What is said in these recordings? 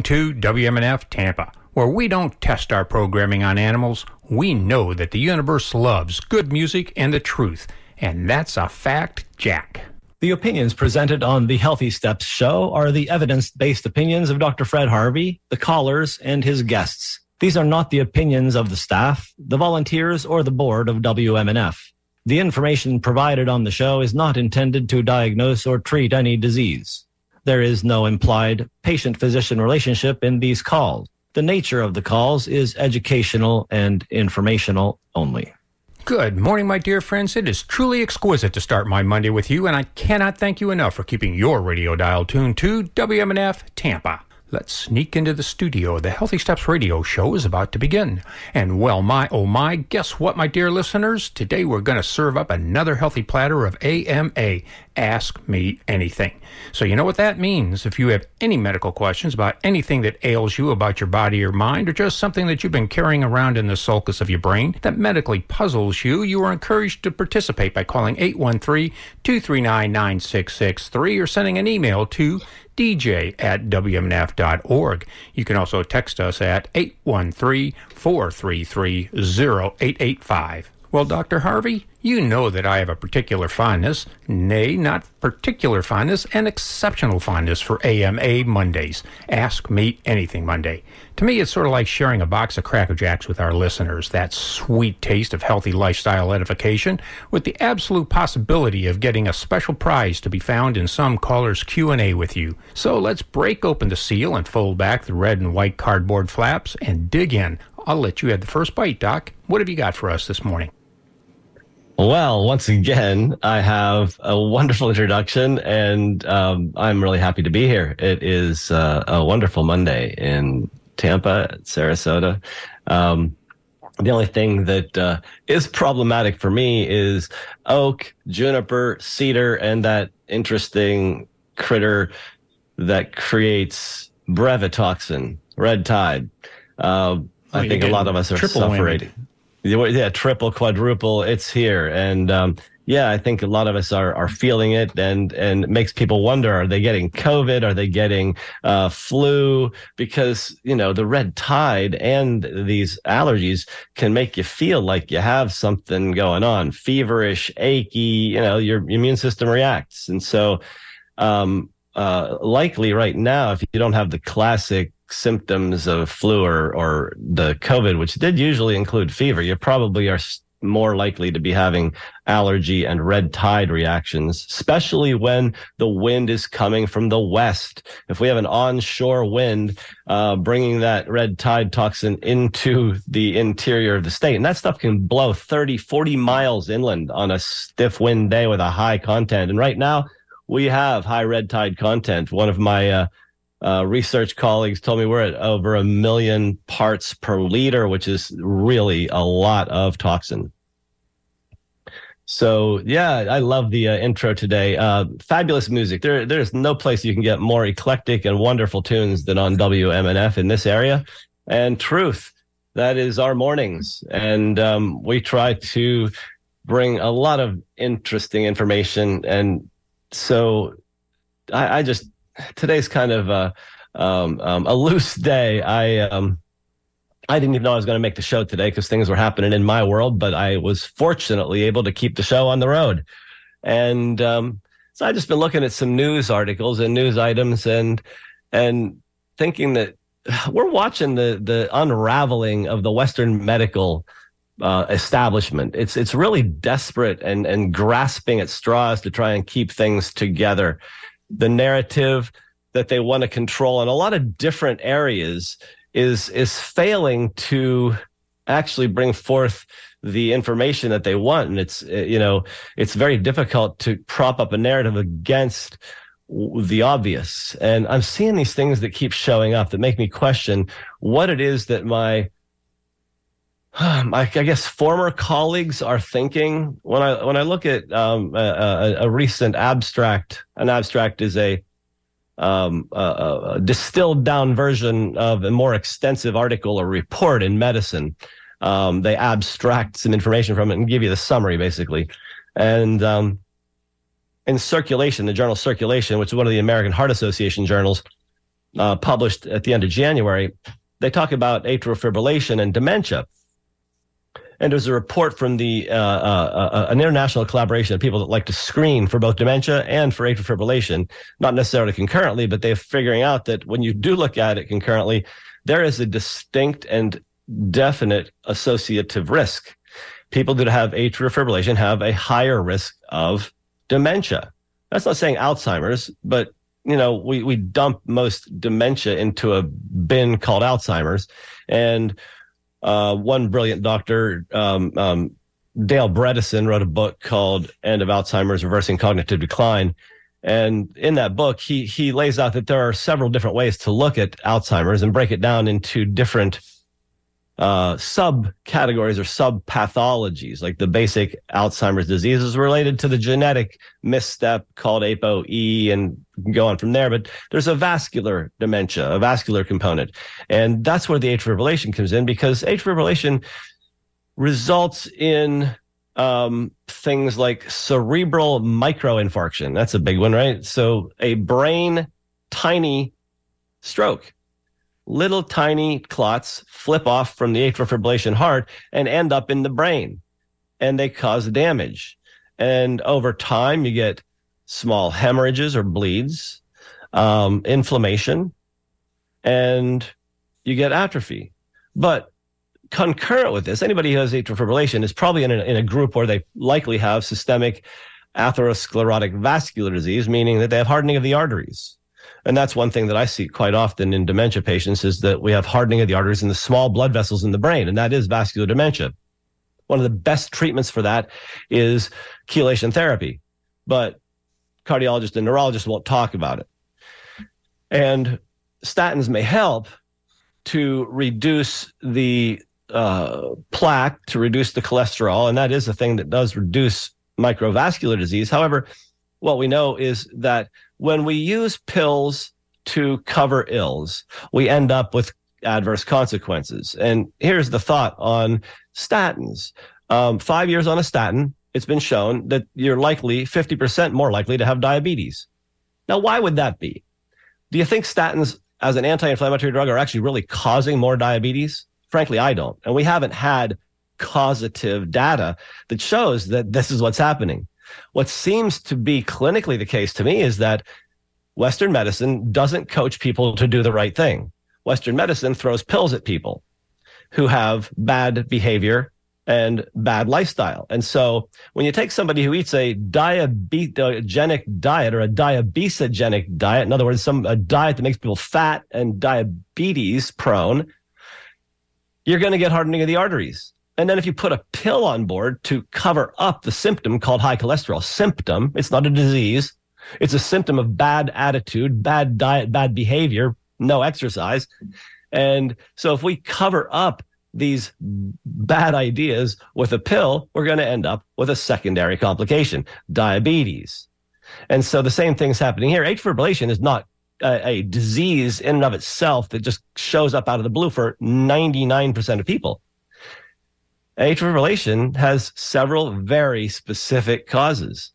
to WMNF Tampa, where we don't test our programming on animals. We know that the universe loves good music and the truth, and that's a fact, Jack. The opinions presented on the Healthy Steps show are the evidence based opinions of Dr. Fred Harvey, the callers, and his guests. These are not the opinions of the staff, the volunteers, or the board of WMNF. The information provided on the show is not intended to diagnose or treat any disease. There is no implied patient physician relationship in these calls. The nature of the calls is educational and informational only. Good morning, my dear friends. It is truly exquisite to start my Monday with you, and I cannot thank you enough for keeping your radio dial tuned to WMNF Tampa. Let's sneak into the studio. The Healthy Steps radio show is about to begin. And well, my oh my, guess what, my dear listeners? Today we're going to serve up another healthy platter of AMA. Ask me anything. So, you know what that means. If you have any medical questions about anything that ails you about your body or mind, or just something that you've been carrying around in the sulcus of your brain that medically puzzles you, you are encouraged to participate by calling 813 239 9663 or sending an email to dj at wmnf.org. You can also text us at 813 433 0885. Well, Dr. Harvey, you know that I have a particular fondness, nay, not particular fondness, an exceptional fondness for AMA Mondays. Ask Me Anything Monday. To me, it's sort of like sharing a box of Cracker Jacks with our listeners, that sweet taste of healthy lifestyle edification, with the absolute possibility of getting a special prize to be found in some caller's Q&A with you. So let's break open the seal and fold back the red and white cardboard flaps and dig in. I'll let you have the first bite, Doc. What have you got for us this morning? Well, once again, I have a wonderful introduction, and um, I'm really happy to be here. It is uh, a wonderful Monday in Tampa, Sarasota. Um, the only thing that uh, is problematic for me is oak, juniper, cedar, and that interesting critter that creates brevetoxin, red tide. Uh, I think a lot of us are suffering yeah, triple, quadruple, it's here. And um, yeah, I think a lot of us are are feeling it, and and it makes people wonder: Are they getting COVID? Are they getting uh, flu? Because you know the red tide and these allergies can make you feel like you have something going on, feverish, achy. You know, your immune system reacts, and so um, uh, likely right now, if you don't have the classic symptoms of flu or, or the COVID, which did usually include fever, you probably are more likely to be having allergy and red tide reactions, especially when the wind is coming from the west. If we have an onshore wind uh, bringing that red tide toxin into the interior of the state, and that stuff can blow 30, 40 miles inland on a stiff wind day with a high content. And right now, we have high red tide content. One of my uh, uh, research colleagues told me we're at over a million parts per liter, which is really a lot of toxin. So yeah, I love the uh, intro today. Uh, fabulous music. There, there's no place you can get more eclectic and wonderful tunes than on WMNF in this area. And truth, that is our mornings, and um, we try to bring a lot of interesting information. And so, I, I just today's kind of a, um, um, a loose day. I um, I didn't even know I was going to make the show today because things were happening in my world, but I was fortunately able to keep the show on the road. And um, so I've just been looking at some news articles and news items and and thinking that we're watching the the unraveling of the Western medical uh, establishment. It's it's really desperate and and grasping at straws to try and keep things together the narrative that they want to control in a lot of different areas is is failing to actually bring forth the information that they want. And it's uh, you know it's very difficult to prop up a narrative against the obvious. And i'm seeing these things that keep showing up that make me question what it is that my I guess former colleagues are thinking when I when I look at um, a, a, recent abstract. An abstract is a, um, a, a, distilled down version of a more extensive article or report in medicine. Um, they abstract some information from it and give you the summary, basically. And um, in Circulation, the journal Circulation, which is one of the American Heart Association journals, uh, published at the end of January, they talk about atrial fibrillation and dementia. And there's a report from the uh, uh, uh, an international collaboration of people that like to screen for both dementia and for atrial fibrillation, not necessarily concurrently, but they're figuring out that when you do look at it concurrently, there is a distinct and definite associative risk. People that have atrial fibrillation have a higher risk of dementia. That's not saying Alzheimer's, but you know, we, we dump most dementia into a bin called Alzheimer's. And uh, one brilliant doctor, um, um, Dale Bredesen, wrote a book called End of Alzheimer's Reversing Cognitive Decline. And in that book, he, he lays out that there are several different ways to look at Alzheimer's and break it down into different uh, subcategories or subpathologies, like the basic Alzheimer's disease is related to the genetic misstep called ApoE and go on from there. But there's a vascular dementia, a vascular component. And that's where the atrial fibrillation comes in because atrial fibrillation results in um, things like cerebral microinfarction. That's a big one, right? So a brain tiny stroke little tiny clots flip off from the atrial fibrillation heart and end up in the brain and they cause damage. And over time, you get small hemorrhages or bleeds, um, inflammation, and you get atrophy. But concurrent with this, anybody who has atrial fibrillation is probably in a, in a group where they likely have systemic atherosclerotic vascular disease, meaning that they have hardening of the arteries. And that's one thing that I see quite often in dementia patients is that we have hardening of the arteries in the small blood vessels in the brain, and that is vascular dementia. One of the best treatments for that is chelation therapy, but cardiologists and neurologists won't talk about it. And statins may help to reduce the uh, plaque, to reduce the cholesterol, and that is a thing that does reduce microvascular disease. However, what we know is that when we use pills to cover ills, we end up with adverse consequences. And here's the thought on statins. Um, five years on a statin, it's been shown that you're likely 50% more likely to have diabetes. Now, why would that be? Do you think statins as an anti-inflammatory drug are actually really causing more diabetes? Frankly, I don't. And we haven't had causative data that shows that this is what's happening. What seems to be clinically the case to me is that Western medicine doesn't coach people to do the right thing. Western medicine throws pills at people who have bad behavior and bad lifestyle. And so when you take somebody who eats a diabetogenic diet or a diabesogenic diet, in other words, some a diet that makes people fat and diabetes prone, you're going to get hardening of the arteries. And then if you put a pill on board to cover up the symptom called high cholesterol, symptom, it's not a disease. It's a symptom of bad attitude, bad diet, bad behavior, no exercise. And so if we cover up these bad ideas with a pill, we're going to end up with a secondary complication, diabetes. And so the same thing's happening here. Atrial fibrillation is not a, a disease in and of itself that just shows up out of the blue for 99% of people atrial fibrillation has several very specific causes.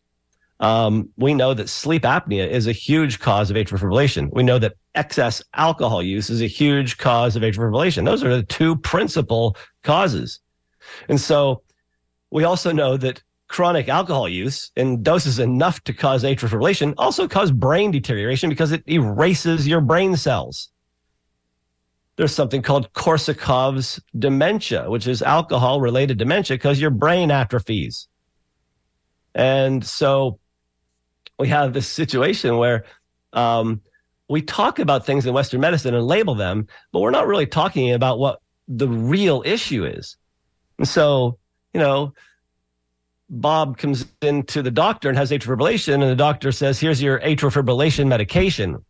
Um, we know that sleep apnea is a huge cause of atrial fibrillation. We know that excess alcohol use is a huge cause of atrial fibrillation. Those are the two principal causes. And so we also know that chronic alcohol use in doses enough to cause atrial fibrillation also cause brain deterioration because it erases your brain cells there's something called Korsakov's dementia, which is alcohol related dementia because your brain atrophies. And so we have this situation where um, we talk about things in Western medicine and label them, but we're not really talking about what the real issue is. And so, you know, Bob comes into the doctor and has atrial fibrillation, and the doctor says, Here's your atrial fibrillation medication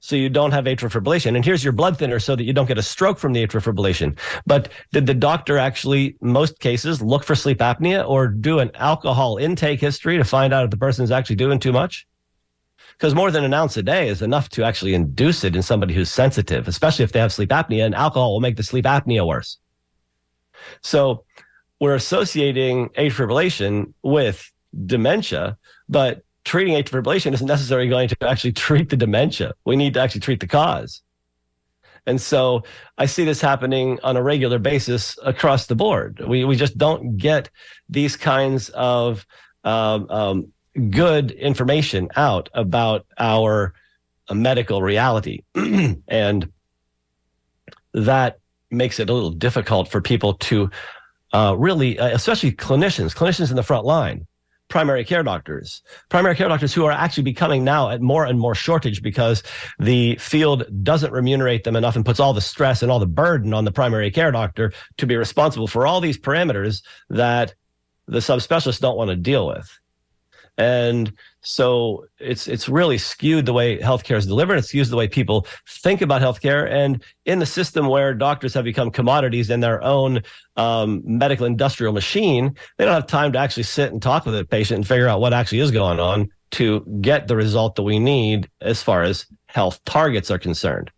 so you don't have atrial fibrillation. And here's your blood thinner so that you don't get a stroke from the atrial fibrillation. But did the doctor actually, most cases, look for sleep apnea or do an alcohol intake history to find out if the person is actually doing too much? Because more than an ounce a day is enough to actually induce it in somebody who's sensitive, especially if they have sleep apnea, and alcohol will make the sleep apnea worse. So we're associating atrial fibrillation with dementia, but treating atrial fibrillation isn't necessarily going to actually treat the dementia. We need to actually treat the cause. And so I see this happening on a regular basis across the board. We, we just don't get these kinds of um, um, good information out about our uh, medical reality. and that makes it a little difficult for people to uh, really, uh, especially clinicians, clinicians in the front line, primary care doctors, primary care doctors who are actually becoming now at more and more shortage because the field doesn't remunerate them enough and puts all the stress and all the burden on the primary care doctor to be responsible for all these parameters that the subspecialists don't want to deal with. And so it's it's really skewed the way healthcare is delivered. It's skewed the way people think about healthcare. And in the system where doctors have become commodities in their own um, medical industrial machine, they don't have time to actually sit and talk with a patient and figure out what actually is going on to get the result that we need as far as health targets are concerned.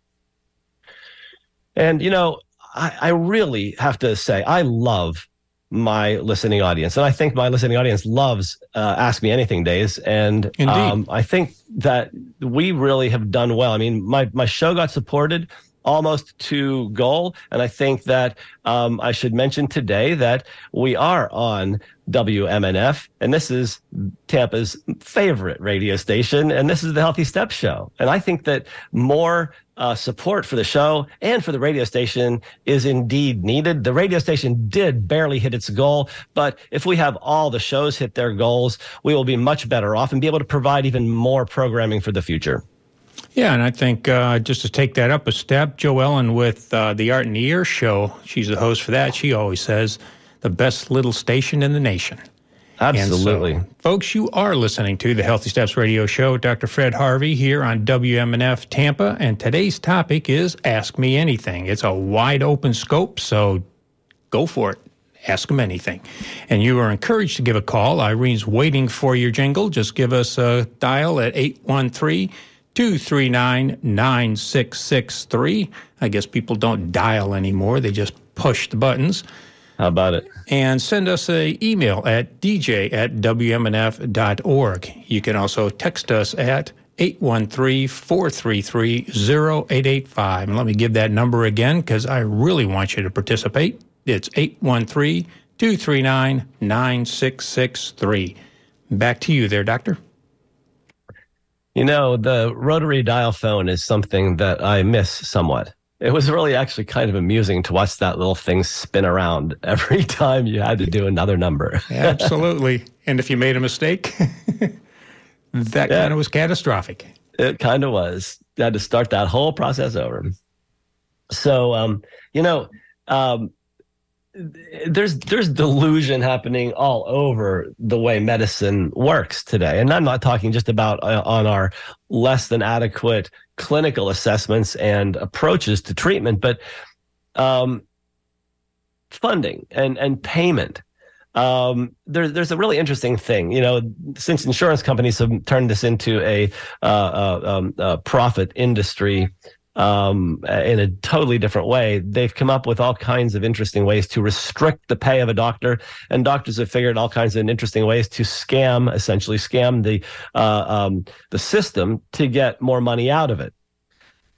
And you know, I, I really have to say, I love my listening audience. And I think my listening audience loves uh, Ask Me Anything days. And um, I think that we really have done well. I mean, my, my show got supported almost to goal. And I think that um, I should mention today that we are on WMNF, and this is Tampa's favorite radio station, and this is the Healthy Steps Show. And I think that more uh, support for the show and for the radio station is indeed needed. The radio station did barely hit its goal, but if we have all the shows hit their goals, we will be much better off and be able to provide even more programming for the future. Yeah, and I think uh, just to take that up a step, Jo Ellen with uh, the Art in the Ear show, she's the host for that. She always says, the best little station in the nation. Absolutely. So, folks, you are listening to the Healthy Steps Radio Show. Dr. Fred Harvey here on WMNF Tampa, and today's topic is Ask Me Anything. It's a wide open scope, so go for it. Ask them anything. And you are encouraged to give a call. Irene's waiting for your jingle. Just give us a dial at 813 239 9663. I guess people don't dial anymore, they just push the buttons. How about it? And send us an email at dj at wmnf.org. You can also text us at 813-433-0885. And let me give that number again because I really want you to participate. It's 813-239-9663. Back to you there, Doctor. You know, the rotary dial phone is something that I miss somewhat it was really actually kind of amusing to watch that little thing spin around every time you had to do another number. Absolutely. And if you made a mistake, that yeah. kind of was catastrophic. It kind of was. You had to start that whole process over. So, um, you know, um, there's there's delusion happening all over the way medicine works today and i'm not talking just about uh, on our less than adequate clinical assessments and approaches to treatment but um, funding and and payment. Um, there, there's a really interesting thing, you know, since insurance companies have turned this into a, uh, uh, um, a profit industry, um, in a totally different way. They've come up with all kinds of interesting ways to restrict the pay of a doctor, and doctors have figured all kinds of interesting ways to scam, essentially scam the uh, um, the system to get more money out of it.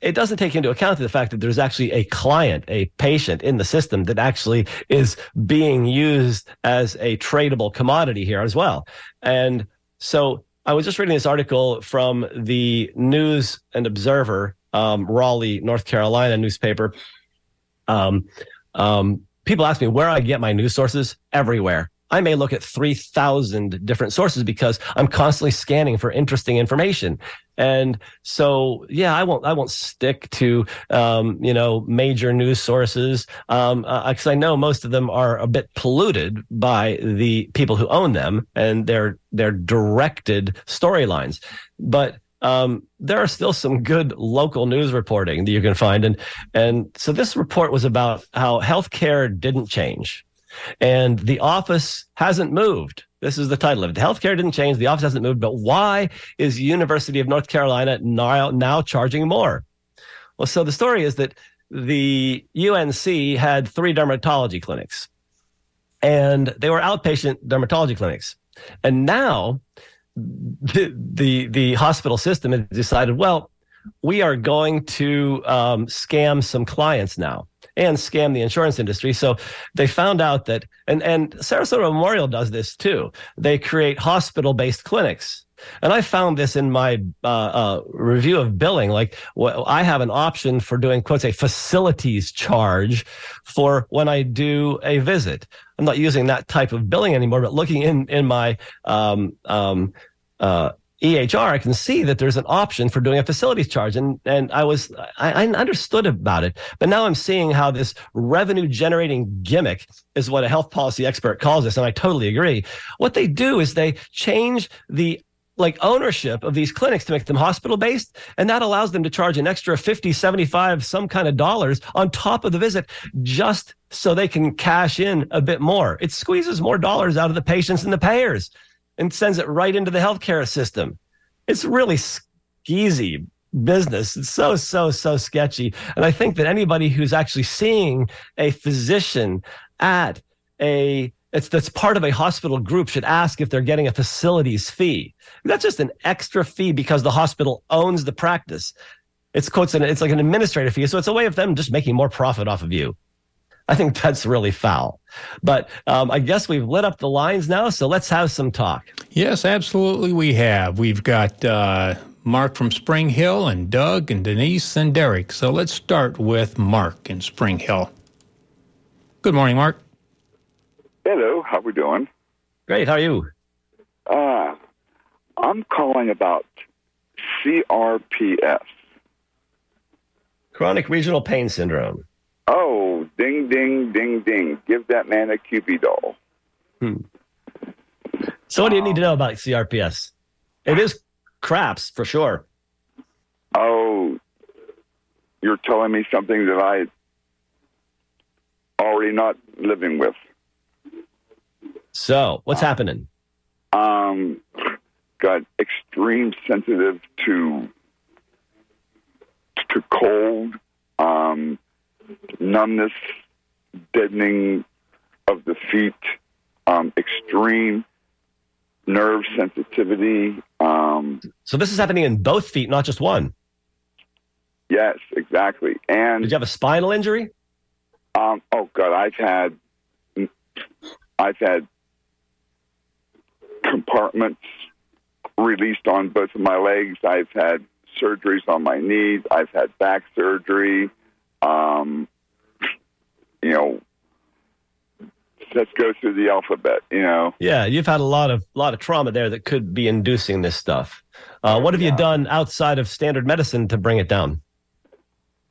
It doesn't take into account the fact that there's actually a client, a patient in the system that actually is being used as a tradable commodity here as well. And so I was just reading this article from the News and Observer um, Raleigh, North Carolina newspaper. Um, um, people ask me where I get my news sources everywhere. I may look at 3,000 different sources because I'm constantly scanning for interesting information. And so, yeah, I won't, I won't stick to, um, you know, major news sources. Um, uh, cause I know most of them are a bit polluted by the people who own them and their, their directed storylines. But um, there are still some good local news reporting that you can find. And, and so this report was about how healthcare didn't change and the office hasn't moved. This is the title of it. Healthcare didn't change. The office hasn't moved, but why is University of North Carolina now, now charging more? Well, so the story is that the UNC had three dermatology clinics and they were outpatient dermatology clinics. And now the, the, the hospital system has decided, well, we are going to um, scam some clients now and scam the insurance industry. So they found out that, and, and Sarasota Memorial does this too. They create hospital based clinics. And I found this in my uh, uh, review of billing. Like, well, I have an option for doing, quotes, a facilities charge for when I do a visit. I'm not using that type of billing anymore, but looking in in my um, um, uh, EHR, I can see that there's an option for doing a facilities charge. And, and I was, I, I, understood about it, but now I'm seeing how this revenue generating gimmick is what a health policy expert calls this. And I totally agree. What they do is they change the like ownership of these clinics to make them hospital based. And that allows them to charge an extra 50, 75, some kind of dollars on top of the visit just so they can cash in a bit more. It squeezes more dollars out of the patients and the payers and sends it right into the healthcare system. It's really skeezy business. It's so, so, so sketchy. And I think that anybody who's actually seeing a physician at a it's that's part of a hospital group should ask if they're getting a facilities fee. That's just an extra fee because the hospital owns the practice. It's quotes it's like an administrative fee. So it's a way of them just making more profit off of you. I think that's really foul. But um, I guess we've lit up the lines now, so let's have some talk. Yes, absolutely, we have. We've got uh, Mark from Spring Hill, and Doug, and Denise, and Derek. So let's start with Mark in Spring Hill. Good morning, Mark. Hello, how we doing? Great. How are you? Uh, I'm calling about CRPS. Chronic regional pain syndrome. Oh, ding, ding, ding, ding. Give that man a Kewpie doll. Hmm. So, what do you need to know about CRPS? It is craps for sure. Oh, you're telling me something that I already not living with. So, what's uh, happening? Um, got extreme sensitive to to cold. Um, numbness, deadening of the feet, um, extreme nerve sensitivity. Um, so this is happening in both feet, not just one. Yes, exactly. And did you have a spinal injury? Um, oh God, I've had, I've had compartments released on both of my legs. I've had surgeries on my knees. I've had back surgery. Um, you know, let's go through the alphabet. You know. Yeah, you've had a lot of lot of trauma there that could be inducing this stuff. Uh, what have yeah. you done outside of standard medicine to bring it down?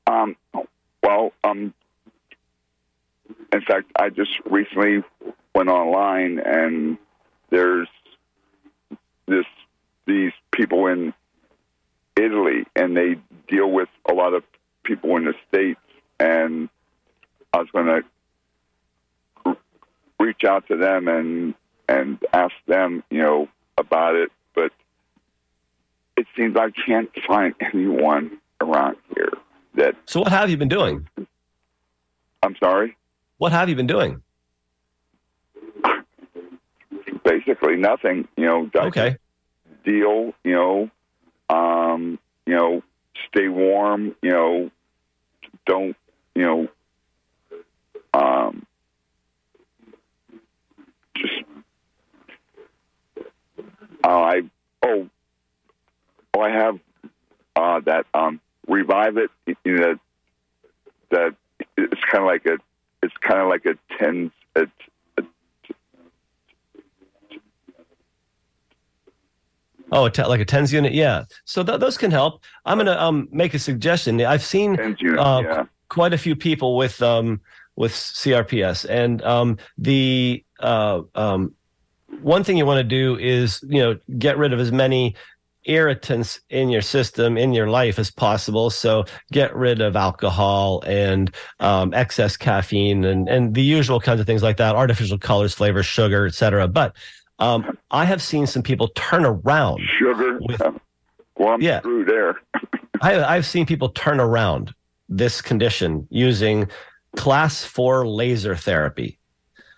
Um, well, um, in fact, I just recently went online and there's this these people in Italy and they deal with a lot of people in the states, and I was going to reach out to them and and ask them, you know, about it. But it seems I can't find anyone around here that. So what have you been doing? I'm sorry. What have you been doing? Basically nothing. You know. Okay. Deal. You know. Um. You know stay warm, you know, don't, you know, um, just, uh, I, oh, oh, I have, uh, that, um, revive it, you know, that it's kind of like a, it's kind of like a 10, a, Oh, like a tens unit, yeah. So th- those can help. I'm gonna um, make a suggestion. I've seen unit, uh, yeah. quite a few people with um, with CRPS, and um, the uh, um, one thing you want to do is you know get rid of as many irritants in your system in your life as possible so get rid of alcohol and um, excess caffeine and, and the usual kinds of things like that artificial colors flavors sugar etc but um, I have seen some people turn around. Sugar. With, well, I'm yeah. through there. I, I've seen people turn around this condition using class four laser therapy.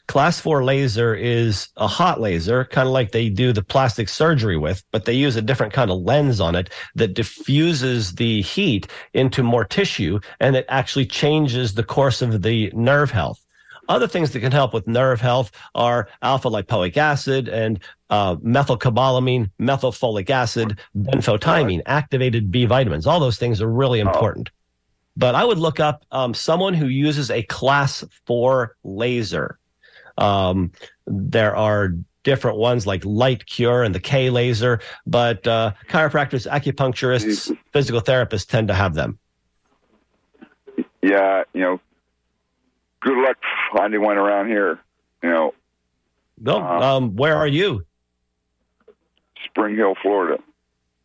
Class 4 laser is a hot laser, kind of like they do the plastic surgery with, but they use a different kind of lens on it that diffuses the heat into more tissue and it actually changes the course of the nerve health. Other things that can help with nerve health are alpha lipoic acid and uh, methylcobalamin, methylfolic acid, benfotiamine, activated B vitamins. All those things are really oh. important. Oh. But I would look up um, someone who uses a class four laser. Um, there are different ones like LiteCure and the K laser, but uh, chiropractors, acupuncturists, physical therapists tend to have them. Yeah, you know, good luck finding one around here. You know. No, um, um, where are you? Spring Hill, Florida.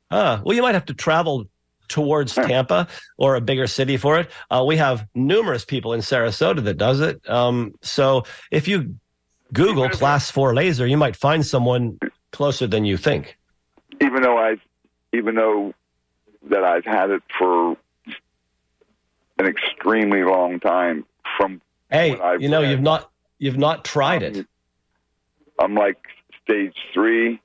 Ah, well, you might have to travel towards Tampa or a bigger city for it. Uh, we have numerous people in Sarasota that does it. Um, so if you Google class four laser, you might find someone closer than you think. Even though I, even though that I've had it for an extremely long time from Hey, you know, read. you've not you've not tried it. I'm like stage three.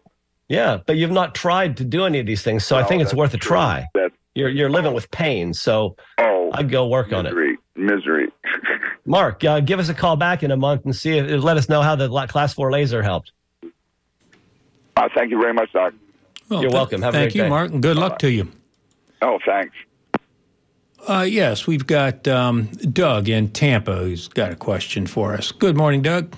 Yeah, but you've not tried to do any of these things, so I think it's worth a try. That's, you're you're living with pain, so oh, I'd go work misery, on it. Misery. Mark, uh, give us a call back in a month and see if let us know how the class four laser helped. Uh, thank you very much, Doc. Well, you're th- welcome. Have thank you, day. Mark, and good luck to you. Oh, thanks. Uh, yes, we've got um, Doug in Tampa who's got a question for us. Good morning, Doug.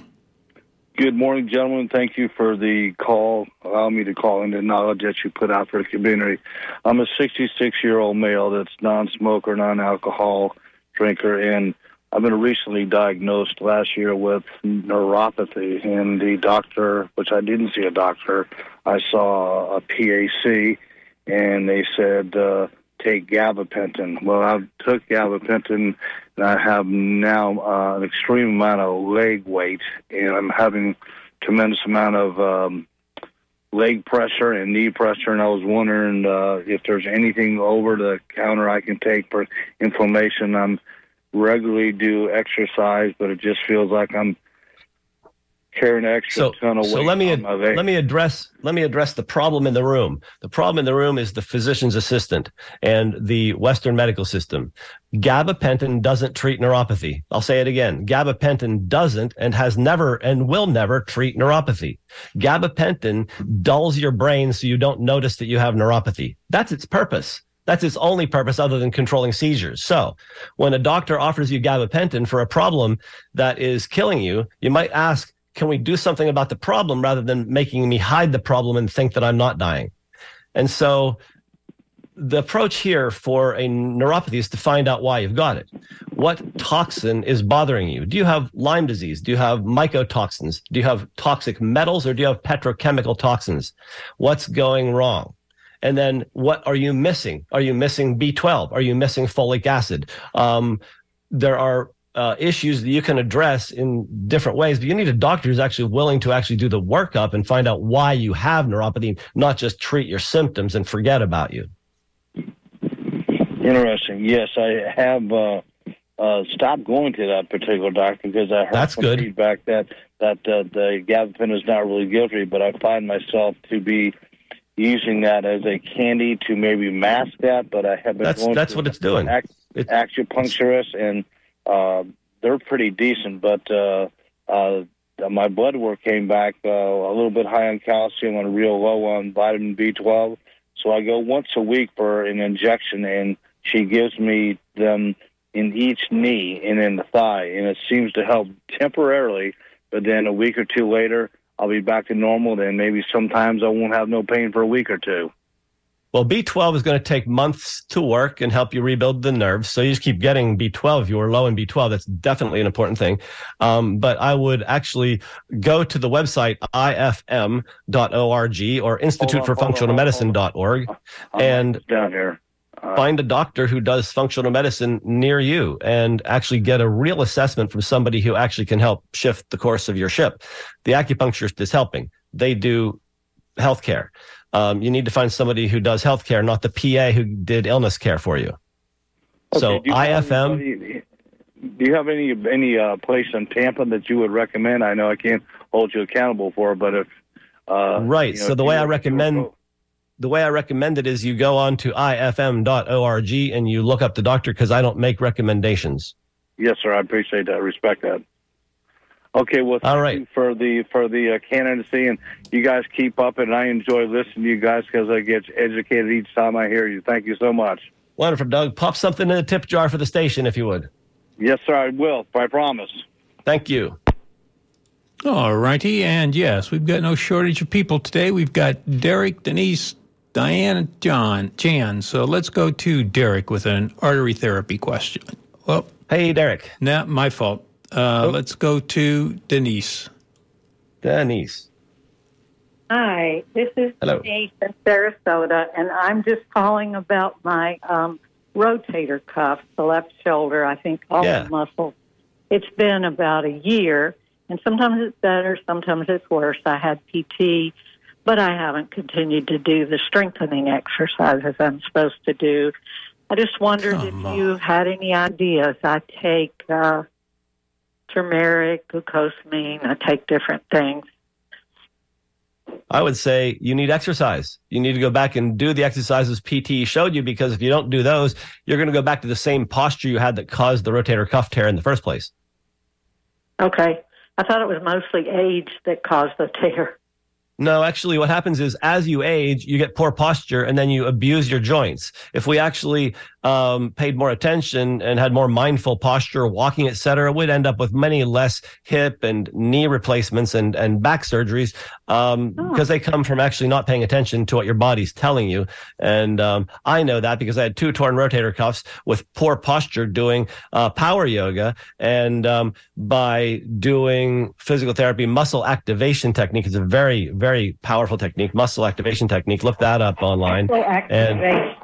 Good morning, gentlemen. Thank you for the call. Allow me to call in the knowledge that you put out for the community. I'm a 66 year old male that's non smoker, non alcohol drinker, and I've been recently diagnosed last year with neuropathy. And the doctor, which I didn't see a doctor, I saw a PAC, and they said, uh, take gabapentin. Well, I took gabapentin, and I have now uh, an extreme amount of leg weight, and I'm having tremendous amount of um, leg pressure and knee pressure. And I was wondering uh, if there's anything over the counter I can take for inflammation. I'm regularly do exercise, but it just feels like I'm carry an extra so, ton of weight. So let me let me address let me address the problem in the room. The problem in the room is the physician's assistant and the Western medical system. Gabapentin doesn't treat neuropathy. I'll say it again. Gabapentin doesn't and has never and will never treat neuropathy. Gabapentin dulls your brain so you don't notice that you have neuropathy. That's its purpose. That's its only purpose other than controlling seizures. So when a doctor offers you gabapentin for a problem that is killing you, you might ask, can we do something about the problem rather than making me hide the problem and think that I'm not dying? And so the approach here for a neuropathy is to find out why you've got it. What toxin is bothering you? Do you have Lyme disease? Do you have mycotoxins? Do you have toxic metals or do you have petrochemical toxins? What's going wrong? And then what are you missing? Are you missing B12? Are you missing folic acid? Um, there are uh, issues that you can address in different ways, but you need a doctor who's actually willing to actually do the workup and find out why you have neuropathy, not just treat your symptoms and forget about you. Interesting. Yes, I have uh, uh, stopped going to that particular doctor because I heard That's some good. feedback that that uh, the gabapentin is not really guilty, but I find myself to be using that as a candy to maybe mask that. But I have been that's that's what it's doing. Ac- it's, acupuncturist and uh, they're pretty decent, but uh, uh, my blood work came back uh, a little bit high on calcium and real low on vitamin B12. So I go once a week for an injection, and she gives me them in each knee and in the thigh, and it seems to help temporarily. But then a week or two later, I'll be back to normal. Then maybe sometimes I won't have no pain for a week or two. Well, B12 is going to take months to work and help you rebuild the nerves. So you just keep getting B12. If you are low in B12, that's definitely an important thing. Um, but I would actually go to the website ifm.org or Institute for Functional Medicine.org and down here. Uh, find a doctor who does functional medicine near you and actually get a real assessment from somebody who actually can help shift the course of your ship. The acupuncturist is helping. They do healthcare. Um, you need to find somebody who does healthcare, not the PA who did illness care for you. Okay, so IFM. Anybody, do you have any any uh, place in Tampa that you would recommend? I know I can't hold you accountable for, but if uh, right. you know, so the way I recommend the way I recommend it is you go on to ifm.org and you look up the doctor because I don't make recommendations. Yes, sir. I appreciate that. Respect that. Okay. Well, thank All right. you for the for the uh, candidacy, and you guys keep up. And I enjoy listening to you guys because I get educated each time I hear you. Thank you so much. Wonderful, Doug. Pop something in the tip jar for the station if you would. Yes, sir. I will. I promise. Thank you. All righty. And yes, we've got no shortage of people today. We've got Derek, Denise, Diane, and John, Jan. So let's go to Derek with an artery therapy question. Well, Hey, Derek. nah, my fault. Uh, Let's go to Denise. Denise. Hi, this is Hello. Denise in Sarasota, and I'm just calling about my um, rotator cuff, the left shoulder. I think all Yeah. the muscles. It's been about a year, and sometimes it's better, sometimes it's worse. I had PT, but I haven't continued to do the strengthening exercises I'm supposed to do. I just wondered Come if on. you had any ideas. I take uh, turmeric, glucosamine. I take different things. I would say you need exercise. You need to go back and do the exercises PT showed you because if you don't do those, you're going to go back to the same posture you had that caused the rotator cuff tear in the first place. Okay. I thought it was mostly age that caused the tear. No, actually, what happens is as you age, you get poor posture and then you abuse your joints. If we actually um, paid more attention and had more mindful posture, walking, et cetera, we'd end up with many less hip and knee replacements and, and back surgeries um, Oh. because they come from actually not paying attention to what your body's telling you. And um, I know that because I had two torn rotator cuffs with poor posture doing uh, power yoga. And um, by doing physical therapy, muscle activation technique is a very, very powerful technique. Muscle activation technique. Look that up online. So activation.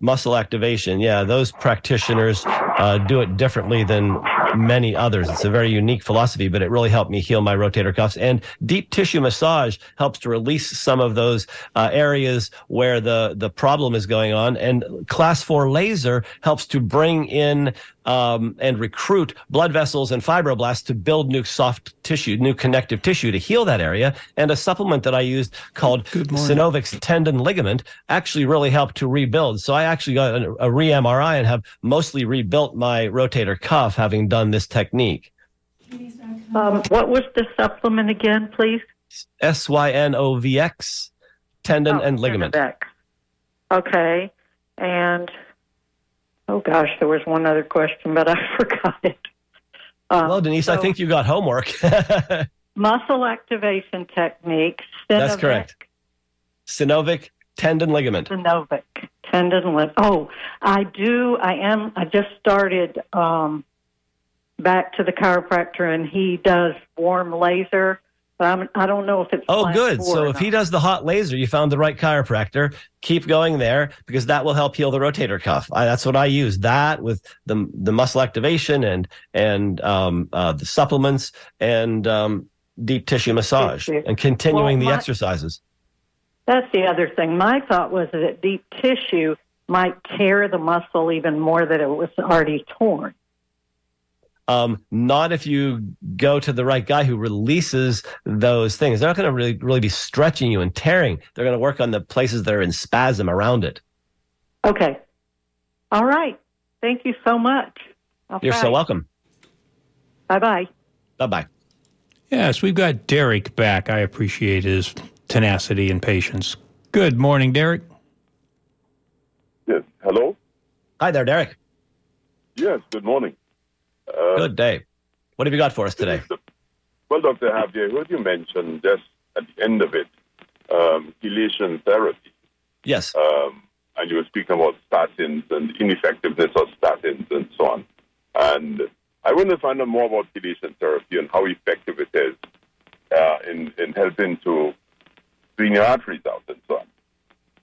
Muscle activation. Yeah, those practitioners uh, do it differently than many others. It's a very unique philosophy, but it really helped me heal my rotator cuffs. And deep tissue massage helps to release some of those uh, areas where the the problem is going on. And class four laser helps to bring in um, and recruit blood vessels and fibroblasts to build new soft tissue, new connective tissue to heal that area. And a supplement that I used called. Synovx tendon ligament actually really helped to rebuild. So I actually got a, a re MRI and have mostly rebuilt my rotator cuff having done this technique. Um, what was the supplement again, please? S Y N O V X, tendon Oh, and ligament. Okay. And, oh gosh, there was one other question, but I forgot it. Um, Well, Denise, I think you got homework. muscle activation technique. That's correct. Synovx tendon ligament. Synovx tendon lip. Oh, I do. I am. I just started um, back to the chiropractor, and he does warm laser. But I'm, I don't know if it's. Oh, good. So if he does the hot laser, you found the right chiropractor. Keep going there because that will help heal the rotator cuff. I, that's what I use. That with the the muscle activation and and um, uh, the supplements and um, deep tissue massage Tissue. and continuing Well, the my- exercises. That's the other thing. My thought was that deep tissue might tear the muscle even more that it was already torn. Um, not if you go to the right guy who releases those things. They're not going to really really be stretching you and tearing. They're going to work on the places that are in spasm around it. Okay. All right. Thank you so much. You're so welcome. Bye bye. Bye bye. Yes, we've got Derek back. I appreciate his tenacity and patience. Good morning, Derek. Yes. Hello? Hi there, Derek. Yes, good morning. Uh, Good day. What have you got for us today? Well, Dr. Harvey, I heard you mention just at the end of it, um, therapy. Yes. Um, and you were speaking about statins and ineffectiveness of statins and so on. And I want to find out more about chelation therapy and how effective it is uh, in, in helping to clean your arteries out and so on.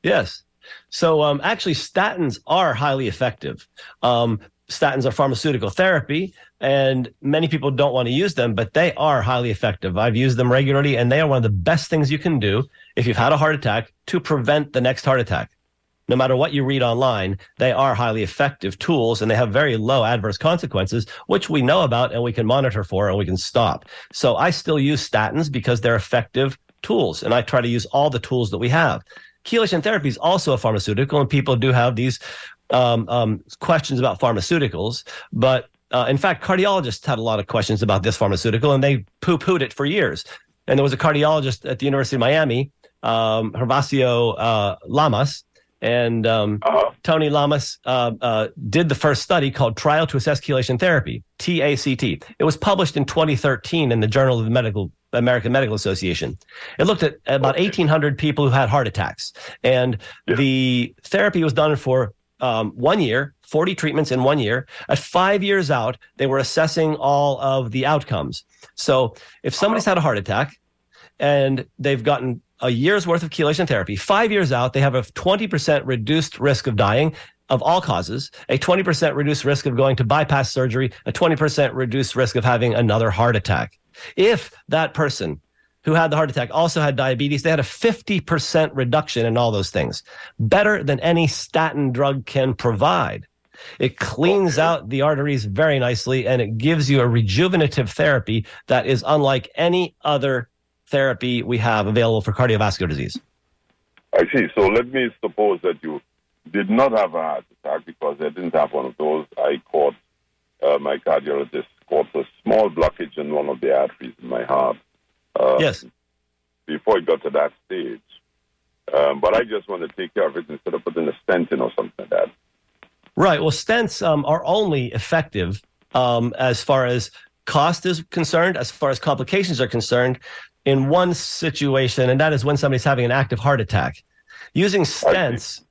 Yes. So um, actually, statins are highly effective. Um, statins are pharmaceutical therapy, and many people don't want to use them, but they are highly effective. I've used them regularly, and they are one of the best things you can do if you've had a heart attack to prevent the next heart attack. no matter what you read online, they are highly effective tools and they have very low adverse consequences, which we know about and we can monitor for and we can stop. So I still use statins because they're effective tools and I try to use all the tools that we have. Chelation therapy is also a pharmaceutical and people do have these um, um, questions about pharmaceuticals, but uh, in fact, cardiologists had a lot of questions about this pharmaceutical and they poo pooed it for years. And there was a cardiologist at the University of Miami, um, uh, Lamas, and um, uh-huh. Tony Lamas uh, uh, did the first study called Trial to Assess Chelation Therapy, TACT. It was published in 2013 in the Journal of the Medical American Medical Association. It looked at about 1,800 people who had heart attacks, and yeah. the therapy was done for um, one year, 40 treatments in one year. At five years out, they were assessing all of the outcomes. So if somebody's had a heart attack and they've gotten a year's worth of chelation therapy. Five years out, they have a 20% reduced risk of dying of all causes, a 20% reduced risk of going to bypass surgery, a 20% reduced risk of having another heart attack. If that person who had the heart attack also had diabetes, they had a 50% reduction in all those things. Better than any statin drug can provide. It cleans out the arteries very nicely and it gives you a rejuvenative therapy that is unlike any other therapy we have available for cardiovascular disease. I see. So let me suppose that you did not have a heart attack because I didn't have one of those. I caught, uh, my cardiologist caught a small blockage in one of the arteries in my heart. Uh, yes. Before it got to that stage. Um, but I just want to take care of it instead of putting a stent in or something like that. Right. Well, stents um, are only effective um, as far as cost is concerned, as far as complications are concerned, in one situation, and that is when somebody's having an active heart attack. Using stents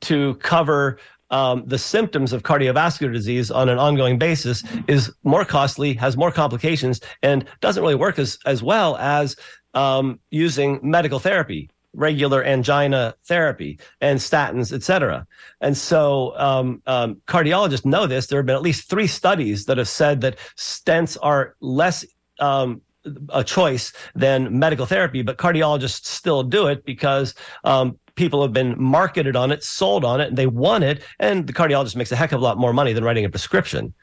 to cover um, the symptoms of cardiovascular disease on an ongoing basis is more costly, has more complications, and doesn't really work as, as well as um, using medical therapy, regular angina therapy, and statins, et cetera. And so um, um cardiologists know this. There have been at least three studies that have said that stents are less um, a choice than medical therapy, but cardiologists still do it because um, people have been marketed on it, sold on it, and they want it. And the cardiologist makes a heck of a lot more money than writing a prescription.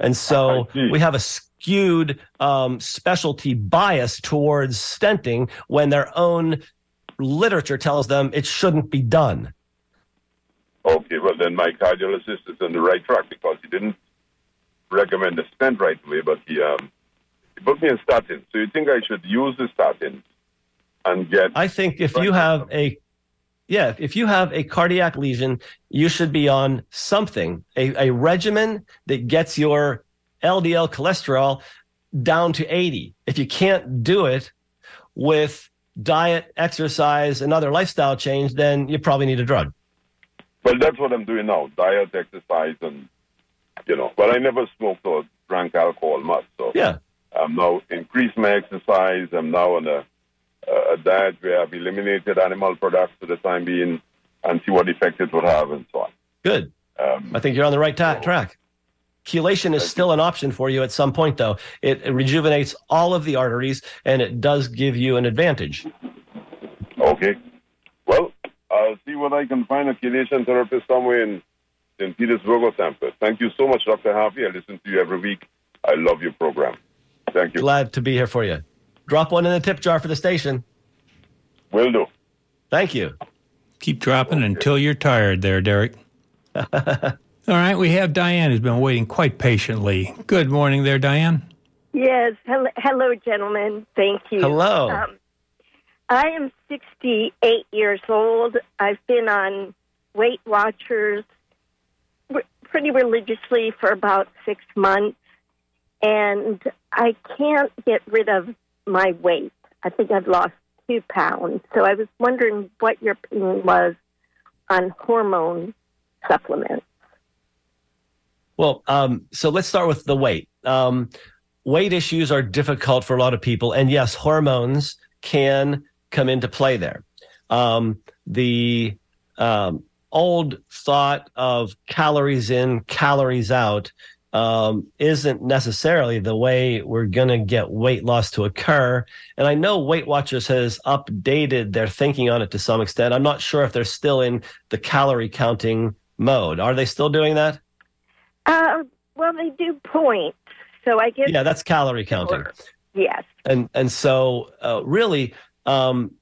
And so we have a skewed um, specialty bias towards stenting when their own literature tells them it shouldn't be done. Okay, well, then my cardiologist is on the right track because he didn't recommend a stent right away, but he um, put me on statin. So you think I should use the statin and get? I think if you have a yeah, if you have a cardiac lesion, you should be on something, a, a regimen that gets your LDL cholesterol down to 80. If you can't do it with diet, exercise, and other lifestyle change, then you probably need a drug. Well, that's what I'm doing now diet, exercise, and, you know, but I never smoked or drank alcohol much. So yeah. I'm now increased my exercise. I'm now on a, a diet where I've eliminated animal products for the time being and see what effect it would have and so on. Good. Um, I think you're on the right ta- track. Chelation is still an option for you at some point, though. It, it rejuvenates all of the arteries and it does give you an advantage. Okay. Well, I'll see what I can find a chelation therapist somewhere in St. Petersburg or Tampa. Thank you so much, Dr. Harvey. I listen to you every week. I love your program. Thank you. Glad to be here for you. Drop one in the tip jar for the station. Will do. Thank you. Keep dropping okay. until you're tired there, Derek. All right, we have Diane who's been waiting quite patiently. Good morning there, Diane. Yes. Hello, hello gentlemen. Thank you. Hello. Um, I am 68 years old. I've been on Weight Watchers pretty religiously for about six months and I can't get rid of my weight. I think I've lost two pounds. So I was wondering what your opinion was on hormone supplements. Well, um, so let's start with the weight. Um, weight issues are difficult for a lot of people, and yes, hormones can come into play there. Um, the um, old thought of calories in, calories out um, isn't necessarily the way we're going to get weight loss to occur. And I know Weight Watchers has updated their thinking on it to some extent. I'm not sure if they're still in the calorie counting mode. Are they still doing that? Uh, well, they do points, so I guess. Yeah, that's calorie counting. Yes. And and so uh, really, um,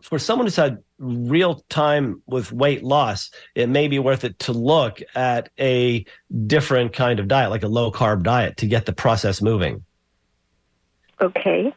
for someone who's had real time with weight loss, it may be worth it to look at a different kind of diet, like a low carb diet, to get the process moving. Okay.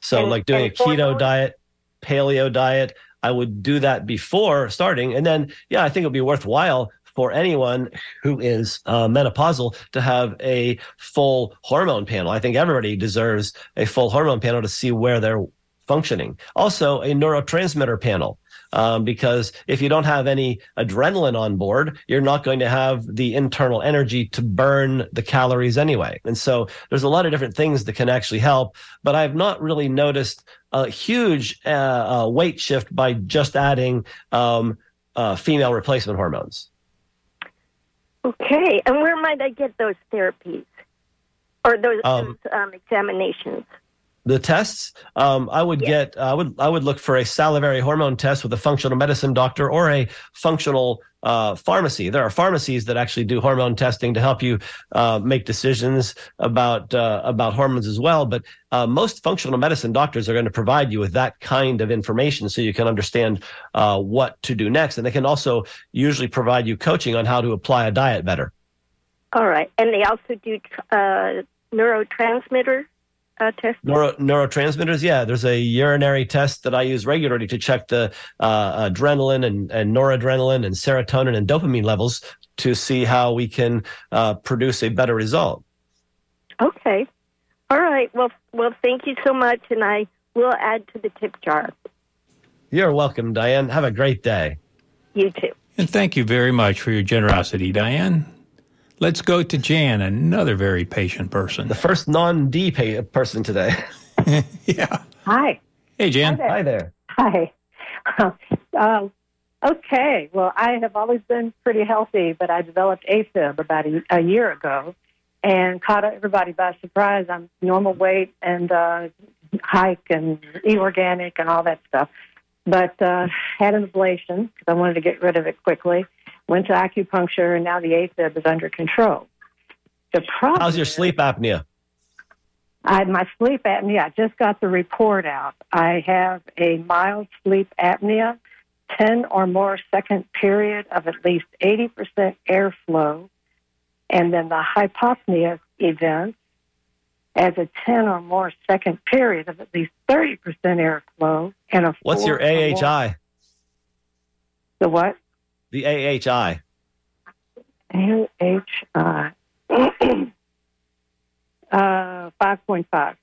So, And- like doing a keto those- diet, paleo diet, I would do that before starting. And then, yeah, I think it would be worthwhile for anyone who is uh, menopausal to have a full hormone panel. I think everybody deserves a full hormone panel to see where they're functioning. Also, a neurotransmitter panel. Um, because if you don't have any adrenaline on board, you're not going to have the internal energy to burn the calories anyway. And so there's a lot of different things that can actually help, but I've not really noticed a huge uh, uh, weight shift by just adding um, uh, female replacement hormones. Okay. And where might I get those therapies or those, Um, those um, examinations? The tests, um, I would Yeah. get, I would, I would look for a salivary hormone test with a functional medicine doctor or a functional uh, pharmacy. There are pharmacies that actually do hormone testing to help you uh, make decisions about uh, about hormones as well. But uh, most functional medicine doctors are going to provide you with that kind of information so you can understand uh, what to do next, and they can also usually provide you coaching on how to apply a diet better. All right. And they also do uh, neurotransmitter uh, testing? Neuro, neurotransmitters, yeah. There's a urinary test that I use regularly to check the uh, adrenaline and, and noradrenaline and serotonin and dopamine levels to see how we can uh, produce a better result. Okay. All right. Well, well, thank you so much, and I will add to the tip jar. You're welcome, Diane. Have a great day. You too. And thank you very much for your generosity, Diane. Let's go to Jan, another very patient person. The first non-D pay- person today. yeah. Hi. Hey, Jan. Hi there. Hi. uh, okay. Well, I have always been pretty healthy, but I developed AFib about a, a year ago and caught everybody by surprise. I'm normal weight and uh, hike and eat organic and all that stuff. But uh, had an ablation because I wanted to get rid of it quickly. Went to acupuncture, and now the AFib is under control. The problem How's your sleep apnea? I my sleep apnea. I just got the report out. I have a mild sleep apnea, ten or more second period of at least eighty percent airflow, and then the hypopnea event as a ten or more second period of at least thirty percent airflow, and a What's your four or more- AHI? The what? The AHI. AHI. uh, five point five.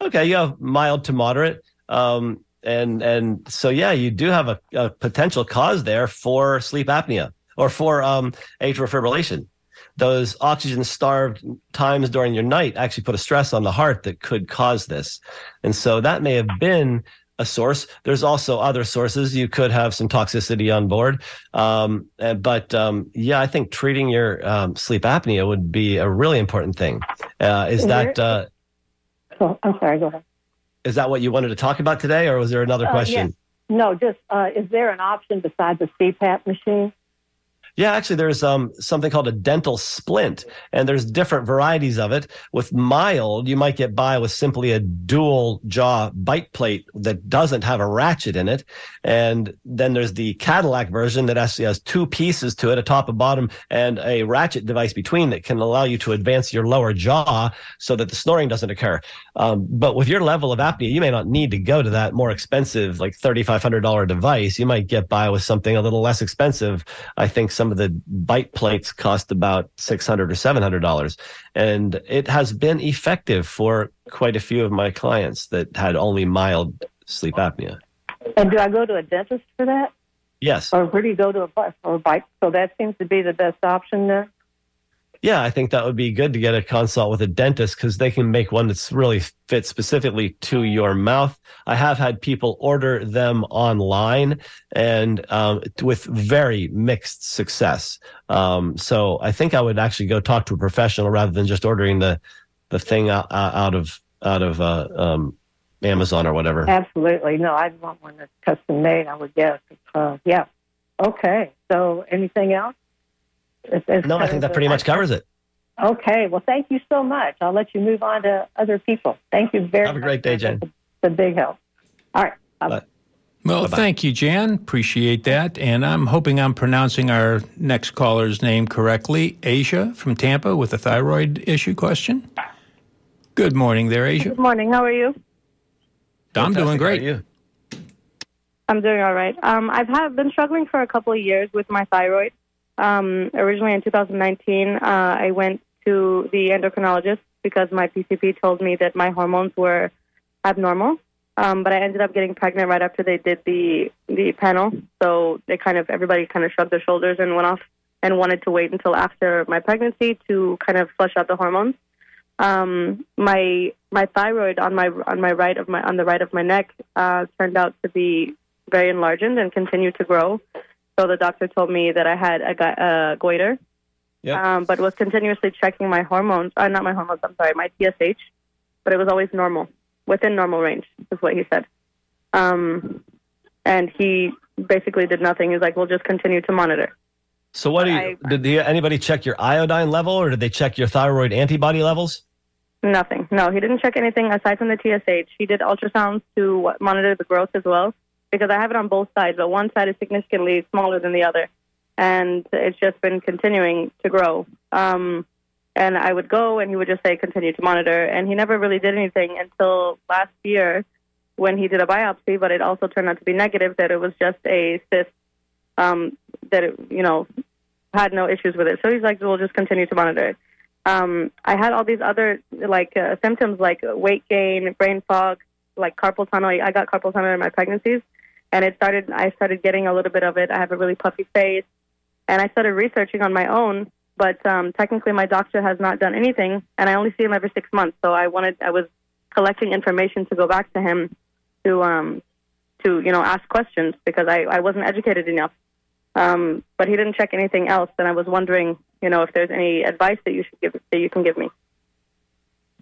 Okay, you have mild to moderate. Um, and and so yeah, you do have a, a potential cause there for sleep apnea or for um, atrial fibrillation. Those oxygen starved times during your night actually put a stress on the heart that could cause this. And so that may have been a source. There's also other sources. You could have some toxicity on board. Um, but um, yeah, I think treating your um, sleep apnea would be a really important thing. Uh, is that uh, So I'm sorry. Go ahead. is that what you wanted to talk about today, or was there another Uh, question? No, just uh, is there an option besides the CPAP machine? Yeah, actually, there's um, something called a dental splint, and there's different varieties of it. With mild, you might get by with simply a dual jaw bite plate that doesn't have a ratchet in it. And then there's the Cadillac version that actually has two pieces to it, a top and bottom, and a ratchet device between that can allow you to advance your lower jaw so that the snoring doesn't occur. Um, but with your level of apnea, you may not need to go to that more expensive, like $3,500 device. You might get by with something a little less expensive. I think some of the bite plates cost about $600 or $700. And it has been effective for quite a few of my clients that had only mild sleep apnea. And do I go to a dentist for that, Yes. or where do you go to a bus or a bike? So that seems to be the best option there. Yeah, I think that would be good to get a consult with a dentist because they can make one that's really fit specifically to your mouth. I have had people order them online and um, with very mixed success. Um, so I think I would actually go talk to a professional rather than just ordering the the thing out, out of out of uh, um, Amazon or whatever. Absolutely. No, I want one that's custom made. I would guess. Uh, yeah. Okay. So anything else? It's, it's no, I think that pretty much covers it. Okay. Well, thank you so much. I'll let you move on to other people. Thank you very much. Have a great day, Jen. It's a big help. All right. Bye. Well, Bye-bye. thank you, Jan. Appreciate that. And I'm hoping I'm pronouncing our next caller's name correctly. Asia from Tampa with a thyroid issue question. Good morning there, Asia. Good morning. How are you? I'm doing great. you? I'm doing all right. Um, I've had, been struggling for a couple of years with my thyroid. Um, originally in 2019, uh, I went to the endocrinologist because my PCP told me that my hormones were abnormal. Um, but I ended up getting pregnant right after they did the the panel. So they kind of everybody kind of shrugged their shoulders and went off and wanted to wait until after my pregnancy to kind of flush out the hormones. Um, my my thyroid on my on my right of my on the right of my neck uh, turned out to be very enlarged and continued to grow. So the doctor told me that I had a, a goiter, yep. um, but was continuously checking my hormones. Uh, not my hormones. I'm sorry, my TSH, but it was always normal, within normal range, is what he said. Um, and he basically did nothing. He's like, "We'll just continue to monitor." So, what do you? I, did anybody check your iodine level, or did they check your thyroid antibody levels? Nothing. No, he didn't check anything aside from the TSH. He did ultrasounds to monitor the growth as well because I have it on both sides, but one side is significantly smaller than the other, and it's just been continuing to grow. Um, and I would go, and he would just say, "Continue to monitor," and he never really did anything until last year when he did a biopsy, but it also turned out to be negative. That it was just a cyst. Um, that it, you know had no issues with it. So he's like, "We'll just continue to monitor it." Um, I had all these other like uh, symptoms like weight gain, brain fog, like carpal tunnel. I got carpal tunnel in my pregnancies, and it started. I started getting a little bit of it. I have a really puffy face, and I started researching on my own. But um, technically, my doctor has not done anything, and I only see him every six months. So I wanted. I was collecting information to go back to him to um, to you know ask questions because I, I wasn't educated enough. Um, but he didn't check anything else, and I was wondering, you know, if there's any advice that you should give that you can give me.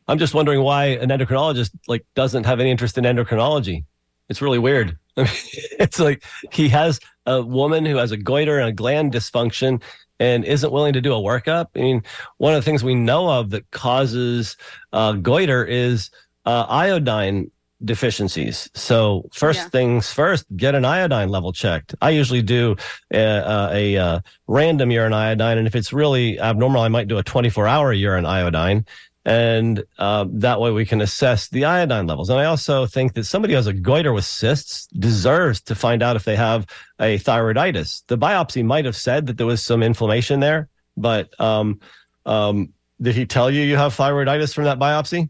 I'm just wondering why an endocrinologist like doesn't have any interest in endocrinology. It's really weird. I mean, it's like he has a woman who has a goiter and a gland dysfunction and isn't willing to do a workup. I mean, one of the things we know of that causes uh, goiter is uh, iodine deficiencies. So first yeah. things first, get an iodine level checked. I usually do a, a, a, uh, random urine iodine, and if it's really abnormal, I might do a 24 hour urine iodine and uh, that way we can assess the iodine levels. And I also think that somebody who has a goiter with cysts deserves to find out if they have a thyroiditis. The biopsy might have said that there was some inflammation there, but um, um, did he tell you you have thyroiditis from that biopsy?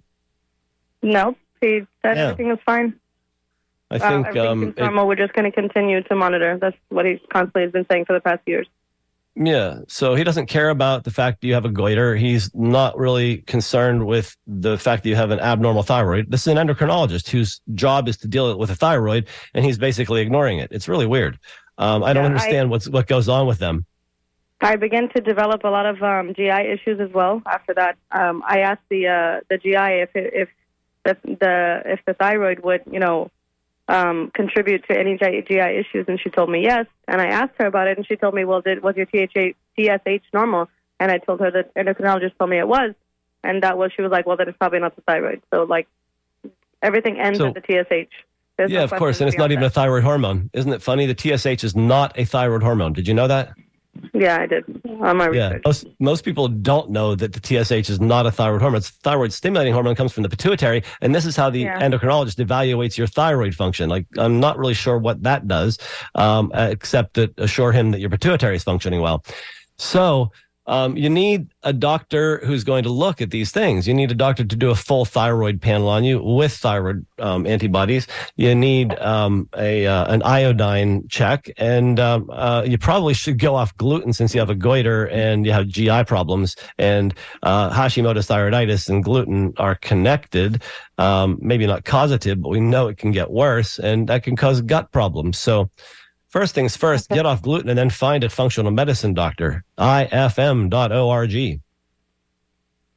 No, he said yeah. everything was fine. I think uh, um, normal. It, We're just going to continue to monitor. That's what he constantly has been saying for the past years. Yeah. So he doesn't care about the fact that you have a goiter. He's not really concerned with the fact that you have an abnormal thyroid. This is an endocrinologist whose job is to deal with a thyroid, and he's basically ignoring it. It's really weird. Um, I don't understand I, what's what goes on with them. I began to develop a lot of um, GI issues as well. After that, um, I asked the uh, the GI if if if the if the thyroid would you know um, contribute to any GI issues? And she told me yes. And I asked her about it, and she told me, well, did was your THA, TSH normal? And I told her that endocrinologist told me it was, and that was she was like, well, then it's probably not the thyroid. So like everything ends so, at the TSH. There's yeah, no of course, and it's not even that. a thyroid hormone. Isn't it funny? The TSH is not a thyroid hormone. Did you know that? Yeah, I did on my yeah, Most, most people don't know that the TSH is not a thyroid hormone. It's thyroid stimulating hormone comes from the pituitary, and this is how the yeah. endocrinologist evaluates your thyroid function. Like, I'm not really sure what that does, um, except to assure him that your pituitary is functioning well. So, um, you need a doctor who's going to look at these things. You need a doctor to do a full thyroid panel on you with thyroid um, antibodies. You need um, a uh, an iodine check, and um, uh, you probably should go off gluten since you have a goiter and you have GI problems. And uh, Hashimoto's thyroiditis and gluten are connected. Um, maybe not causative, but we know it can get worse, and that can cause gut problems. So. First things first, get off gluten and then find a functional medicine doctor. ifm.org.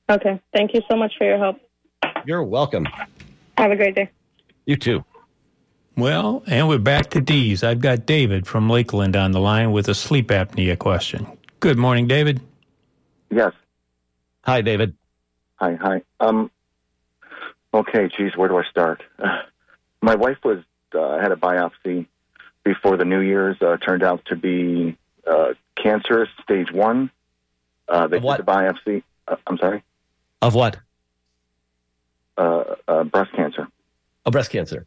Okay. Thank you so much for your help. You're welcome. Have a great day. You too. Well, and we're back to D's. I've got David from Lakeland on the line with a sleep apnea question. Good morning, David. Yes. Hi, David. Hi, hi. Um. Okay, geez, where do I start? Uh, my wife was uh, had a biopsy before the New Year's. Uh, turned out to be uh, cancerous, stage one. Uh, they did the biopsy. Uh, I'm sorry, Of what? uh, uh, breast cancer. Oh, breast cancer.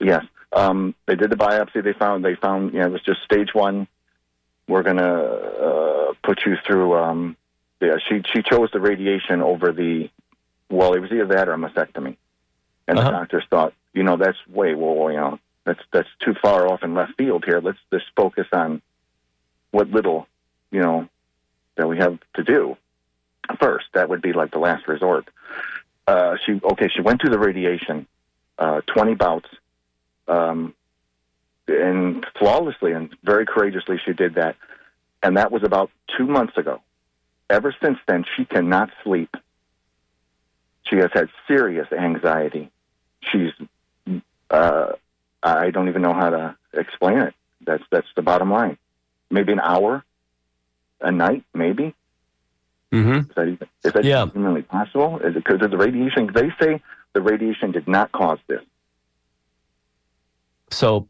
Yes. Um, they did the biopsy. They found they found you know, it was just stage one. We're gonna uh, put you through. Um, yeah, she she chose the radiation over the. Well, it was either that or a mastectomy, and Uh-huh. the doctors thought, you know, that's way well, you know, that's that's too far off in left field here. Let's just focus on what little, you know, that we have to do first. That would be like the last resort. Uh, she okay. She went through the radiation, uh, twenty bouts um, and flawlessly and very courageously she did that. And that was about two months ago. Ever since then, she cannot sleep. She has had serious anxiety. She's, uh, I don't even know how to explain it. That's that's the bottom line. Maybe an hour a night, maybe. Mm-hmm. Is that even, is that Yeah. humanly possible? Is it because of the radiation? They say the radiation did not cause this. So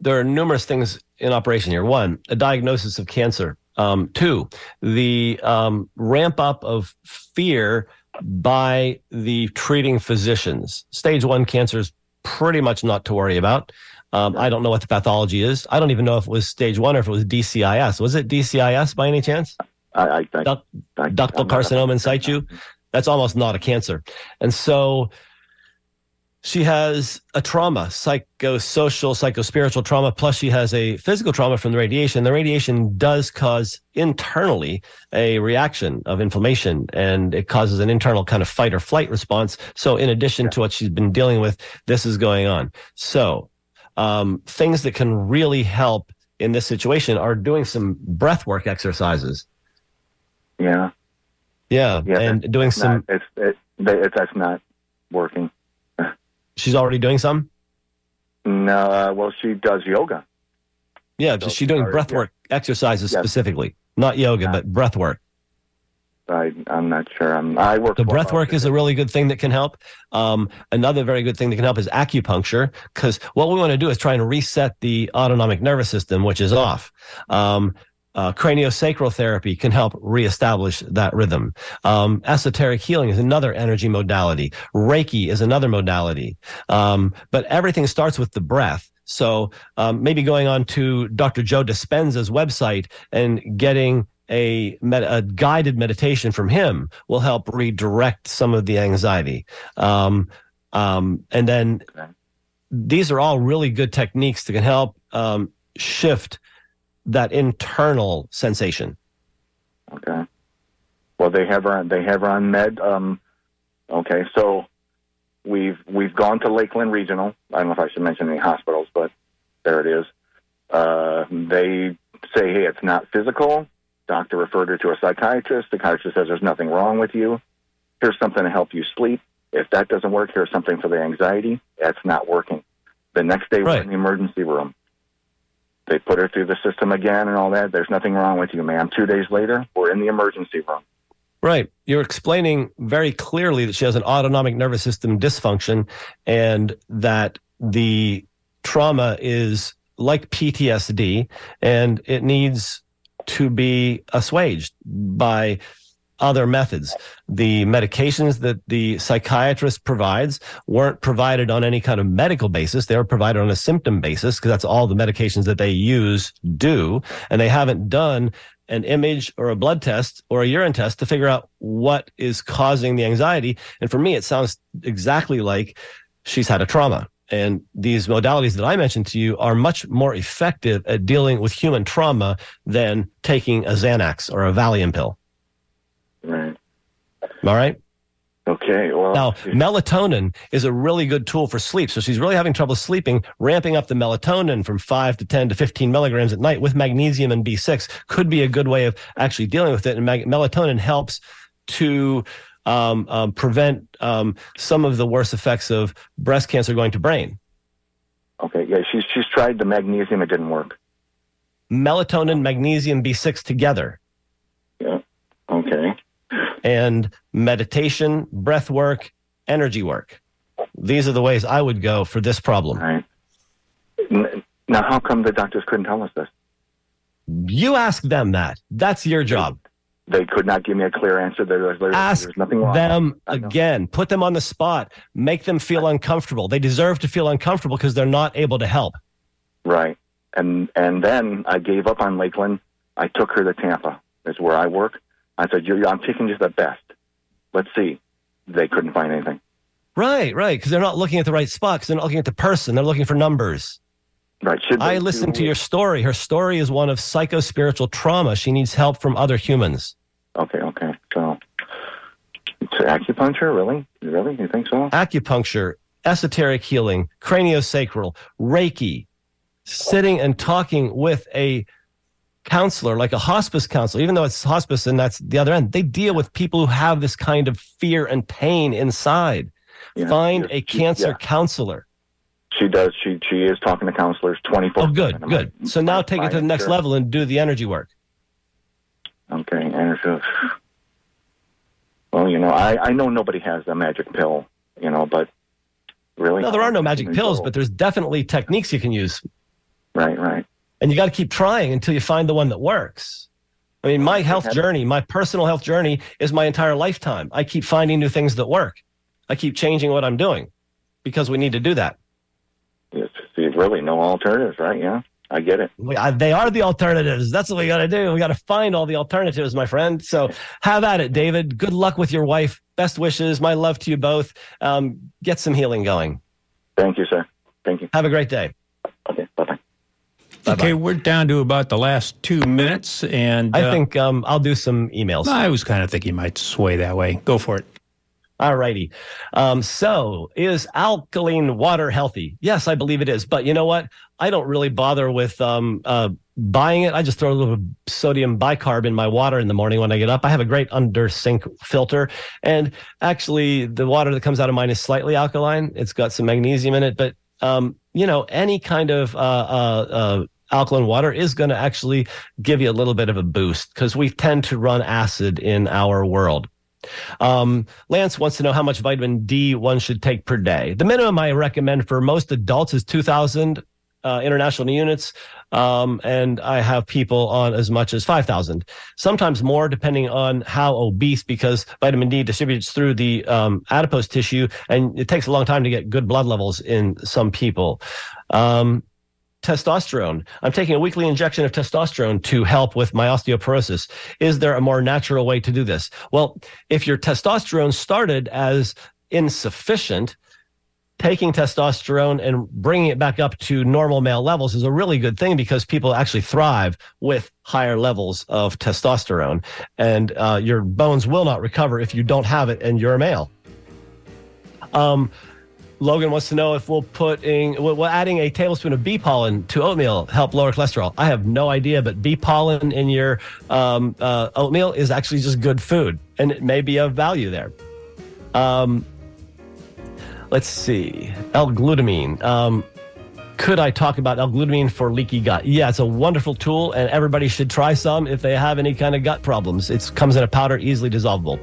there are numerous things in operation here. One, a diagnosis of cancer. Um, two, the um, ramp up of fear by the treating physicians. Stage one cancer is pretty much not to worry about. Um, I don't know what the pathology is. I don't even know if it was stage one or if it was DCIS. Was it DCIS by any chance? I, I, I, Duct- I ductal carcinoma in situ. That's almost not a cancer. And so she has a trauma, psychosocial, psychospiritual trauma, plus she has a physical trauma from the radiation. The radiation does cause internally a reaction of inflammation and it causes an internal kind of fight or flight response. So in addition to what she's been dealing with, this is going on. So um, things that can really help in this situation are doing some breath work exercises. Yeah. Yeah, Yeah, and doing It's some. not, it's it, it's that's not working. She's already doing some. No, uh, well, she does yoga. Yeah, So- she's doing breath yeah. work exercises Yes. specifically, not yoga, Yeah. but breath work. I, I'm not sure. I'm, I work. The 12 breath work is a really good thing that can help. Um, another very good thing that can help is acupuncture, because what we want to do is try and reset the autonomic nervous system, which is off. Um, uh, craniosacral therapy can help reestablish that rhythm. Um, esoteric healing is another energy modality. Reiki is another modality. Um, but everything starts with the breath. So um, maybe going on to Dr. Joe Dispenza's website and getting a, med- a guided meditation from him will help redirect some of the anxiety. Um, um, and then these are all really good techniques that can help um, shift that internal sensation. Okay. Well, they have her. On, they have her on med. Um, okay, so we've we've gone to Lakeland Regional. I don't know if I should mention any hospitals, but there it is. Uh, they say, hey, it's not physical. Doctor referred her to a psychiatrist. The psychiatrist says there's nothing wrong with you. Here's something to help you sleep. If that doesn't work, here's something for the anxiety. That's not working. The next day, we're in the emergency room. They put her through the system again and all that. There's nothing wrong with you, ma'am. Two days later, we're in the emergency room. Right. You're explaining very clearly that she has an autonomic nervous system dysfunction and that the trauma is like PTSD and it needs to be assuaged by other methods. The medications that the psychiatrist provides weren't provided on any kind of medical basis. They were provided on a symptom basis because that's all the medications that they use do. And they haven't done an image or a blood test or a urine test to figure out what is causing the anxiety. And for me, it sounds exactly like she's had a trauma. And these modalities that I mentioned to you are much more effective at dealing with human trauma than taking a Xanax or a Valium pill. Right. All right. Okay. Well, Now, melatonin is a really good tool for sleep. So she's really having trouble sleeping. Ramping up the melatonin from 5 to 10 to 15 milligrams at night with magnesium and B6 could be a good way of actually dealing with it. And mag- melatonin helps to um, um, prevent um, some of the worst effects of breast cancer going to brain. okay. Yeah, she's she's tried the magnesium. It didn't work. Melatonin, magnesium, B6 together. And meditation, breath work, energy work. These are the ways I would go for this problem. Right. Now, how come the doctors couldn't tell us this? You ask them that. That's your job. They could not give me a clear answer. There was, there, Ask there's nothing wrong. them again. Put them on the spot. Make them feel uncomfortable. They deserve to feel uncomfortable because they're not able to help. Right. And and then I gave up on Lakeland. I took her to Tampa. That's where I work. I said, I'm taking just the best. Let's see. They couldn't find anything. Right, right. Because they're not looking at the right spot. Because they're not looking at the person. They're looking for numbers. Right. Should I listened to your story. Her story is one of psycho spiritual trauma. She needs help from other humans. Okay. Okay. So, so acupuncture, really, really, you think so? acupuncture, esoteric healing, craniosacral, Reiki, sitting and talking with a counselor, like a hospice counselor, even though it's hospice and that's the other end, they deal with people who have this kind of fear and pain inside. Yeah, Find a cancer yeah. counselor. She does. She she is talking to counselors twenty four. Oh, good, good. So now take it to the next level and do the energy work. Okay, so, well, you know, I I know nobody has a magic pill, you know, but really, No, there are no magic pills, but there's definitely techniques you can use. right, right. And you got to keep trying until you find the one that works. I mean, my health journey, my personal health journey is my entire lifetime. I keep finding new things that work. I keep changing what I'm doing because we need to do that. Yes, see, really, no alternatives, right? Yeah, I get it. We, I, they are the alternatives. That's what we got to do. We got to find all the alternatives, my friend. So have at it, David. Good luck with your wife. Best wishes. My love to you both. Um, get some healing going. Thank you, sir. Thank you. Have a great day. Okay, bye bye. Okay, we're down to about the last two minutes, and I uh, think um, I'll do some emails. I was kind of thinking you might sway that way. Go for it. All righty. Um, so is alkaline water healthy? Yes, I believe it is. But you know what? I don't really bother with um, uh, buying it. I just throw a little sodium bicarb in my water in the morning when I get up. I have a great under sink filter. And actually, the water that comes out of mine is slightly alkaline. It's got some magnesium in it. But, um, you know, any kind of uh, uh, uh, alkaline water is going to actually give you a little bit of a boost because we tend to run acid in our world. Um, Lance wants to know how much vitamin D one should take per day. The minimum I recommend for most adults is 2,000 uh, international units. Um, and I have people on as much as 5,000, sometimes more depending on how obese, because vitamin D distributes through the um, adipose tissue and it takes a long time to get good blood levels in some people. Um, testosterone. I'm taking a weekly injection of testosterone to help with my osteoporosis. Is there a more natural way to do this? Well, if your testosterone started as insufficient, taking testosterone and bringing it back up to normal male levels is a really good thing because people actually thrive with higher levels of testosterone and uh, your bones will not recover if you don't have it and you're a male. Um, Logan wants to know if we'll put putting will adding a tablespoon of bee pollen to oatmeal help lower cholesterol. I have no idea, but bee pollen in your um, uh, oatmeal is actually just good food, and it may be of value there. Um, let's see, L-glutamine. Um, could I talk about L-glutamine for leaky gut? Yeah, it's a wonderful tool, and everybody should try some if they have any kind of gut problems. It comes in a powder, easily dissolvable.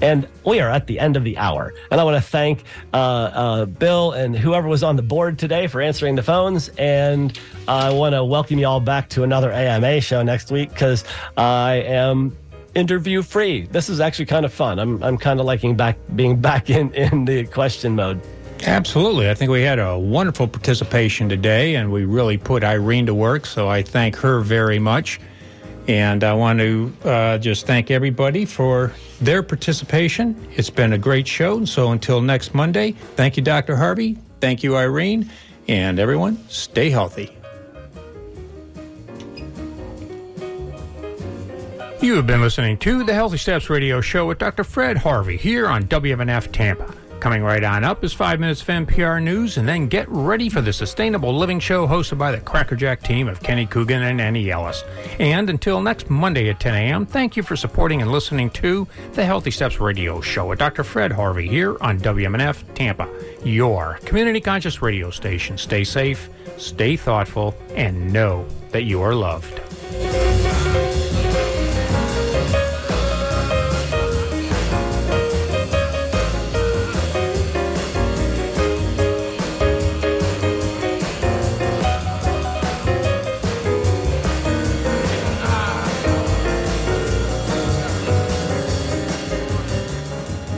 And we are at the end of the hour. And I want to thank uh, uh, Bill and whoever was on the board today for answering the phones. And I want to welcome you all back to another AMA show next week because I am interview free. This is actually kind of fun. I'm, I'm kind of liking back being back in, in the question mode. Absolutely. I think we had a wonderful participation today, and we really put Irene to work, so I thank her very much. And I want to uh, just thank everybody for their participation. It's been a great show. So until next Monday, thank you, Dr. Harvey. Thank you, Irene. And everyone, stay healthy. You have been listening to the Healthy Steps Radio Show with Dr. Fred Harvey here on WMNF Tampa. Coming right on up is 5 minutes of NPR News, and then get ready for the Sustainable Living Show hosted by the Crackerjack team of Kenny Coogan and Annie Ellis. And until next Monday at 10 a.m., thank you for supporting and listening to the Healthy Steps Radio Show with Dr. Fred Harvey here on WMNF Tampa, your community conscious radio station. Stay safe, stay thoughtful, and know that you are loved.